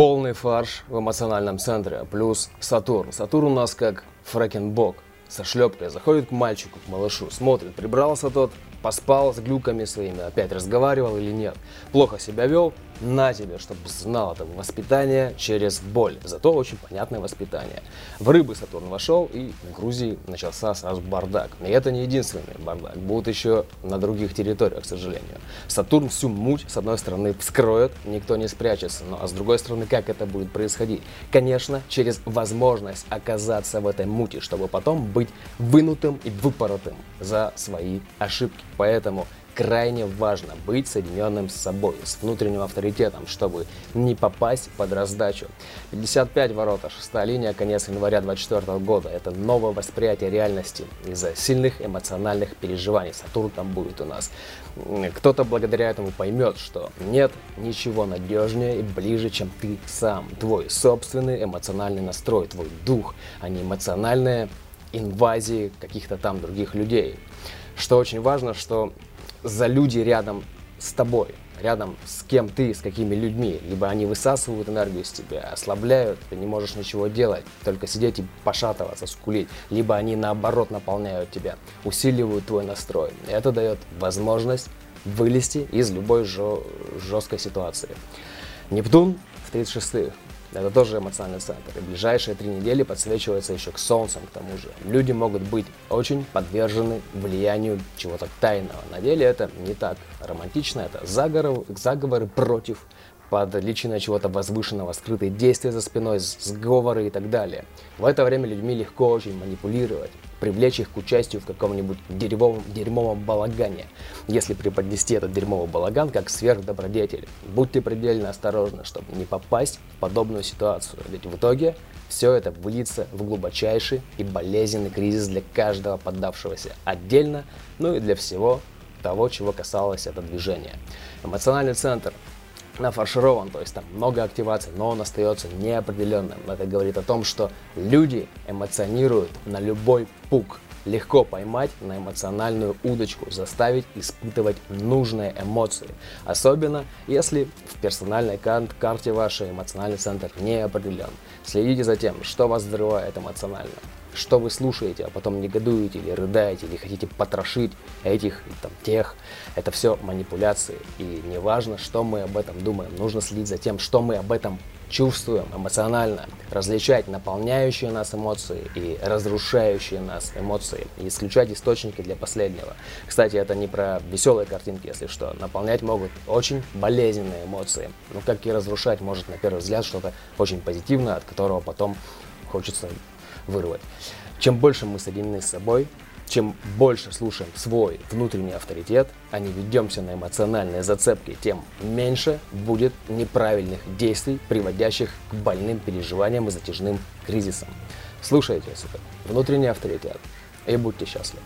Полный фарш в эмоциональном центре, плюс Сатурн. Сатурн у нас как фрэкенбок со шлепкой заходит к мальчику, к малышу, смотрит, прибрался тот, поспал с глюками своими, опять разговаривал или нет, плохо себя вел, на тебе, чтобы знал это воспитание через боль. Зато очень понятное воспитание. В рыбы Сатурн вошел, и в Грузии начался сразу бардак. И это не единственный бардак. Будут еще на других территориях, к сожалению. Сатурн всю муть, с одной стороны, вскроет, никто не спрячется. Ну а с другой стороны, как это будет происходить? Конечно, через возможность оказаться в этой мути, чтобы потом быть вынутым и выпоротым за свои ошибки. Поэтому крайне важно быть соединенным с собой, с внутренним авторитетом, чтобы не попасть под раздачу. 55 ворота, шестая линия, конец января 24 года. Это новое восприятие реальности из-за сильных эмоциональных переживаний. Сатурн там будет у нас. Кто-то благодаря этому поймет, что нет ничего надежнее и ближе, чем ты сам. Твой собственный эмоциональный настрой, твой дух, а не эмоциональные инвазии каких-то там других людей. Что очень важно, что за люди рядом с тобой, рядом с кем ты, с какими людьми. Либо они высасывают энергию из тебя, ослабляют, ты не можешь ничего делать, только сидеть и пошатываться, скулить. Либо они наоборот наполняют тебя, усиливают твой настрой. Это дает возможность вылезти из любой жесткой ситуации. Нептун в 36 это тоже эмоциональный центр. И ближайшие три недели подсвечивается еще к солнцам, к тому же. Люди могут быть очень подвержены влиянию чего-то тайного. На деле это не так романтично, это заговоры, заговоры против под личиной чего-то возвышенного, скрытые действия за спиной, сговоры и так далее. В это время людьми легко очень манипулировать привлечь их к участию в каком-нибудь дерьмовом, дерьмовом балагане, если преподнести этот дерьмовый балаган как сверхдобродетель. Будьте предельно осторожны, чтобы не попасть в подобную ситуацию, ведь в итоге все это выльется в глубочайший и болезненный кризис для каждого поддавшегося отдельно, ну и для всего того, чего касалось это движение. Эмоциональный центр нафарширован, то есть там много активаций, но он остается неопределенным. Это говорит о том, что люди эмоционируют на любой пук. Легко поймать на эмоциональную удочку, заставить испытывать нужные эмоции. Особенно, если в персональной карте вашей эмоциональный центр не определен. Следите за тем, что вас взрывает эмоционально что вы слушаете, а потом негодуете или рыдаете, или хотите потрошить этих и там тех. Это все манипуляции. И не важно, что мы об этом думаем. Нужно следить за тем, что мы об этом чувствуем эмоционально, различать наполняющие нас эмоции и разрушающие нас эмоции, и исключать источники для последнего. Кстати, это не про веселые картинки, если что. Наполнять могут очень болезненные эмоции. Но как и разрушать может на первый взгляд что-то очень позитивное, от которого потом хочется вырвать. Чем больше мы соединены с собой, чем больше слушаем свой внутренний авторитет, а не ведемся на эмоциональные зацепки, тем меньше будет неправильных действий, приводящих к больным переживаниям и затяжным кризисам. Слушайте себя, внутренний авторитет, и будьте счастливы.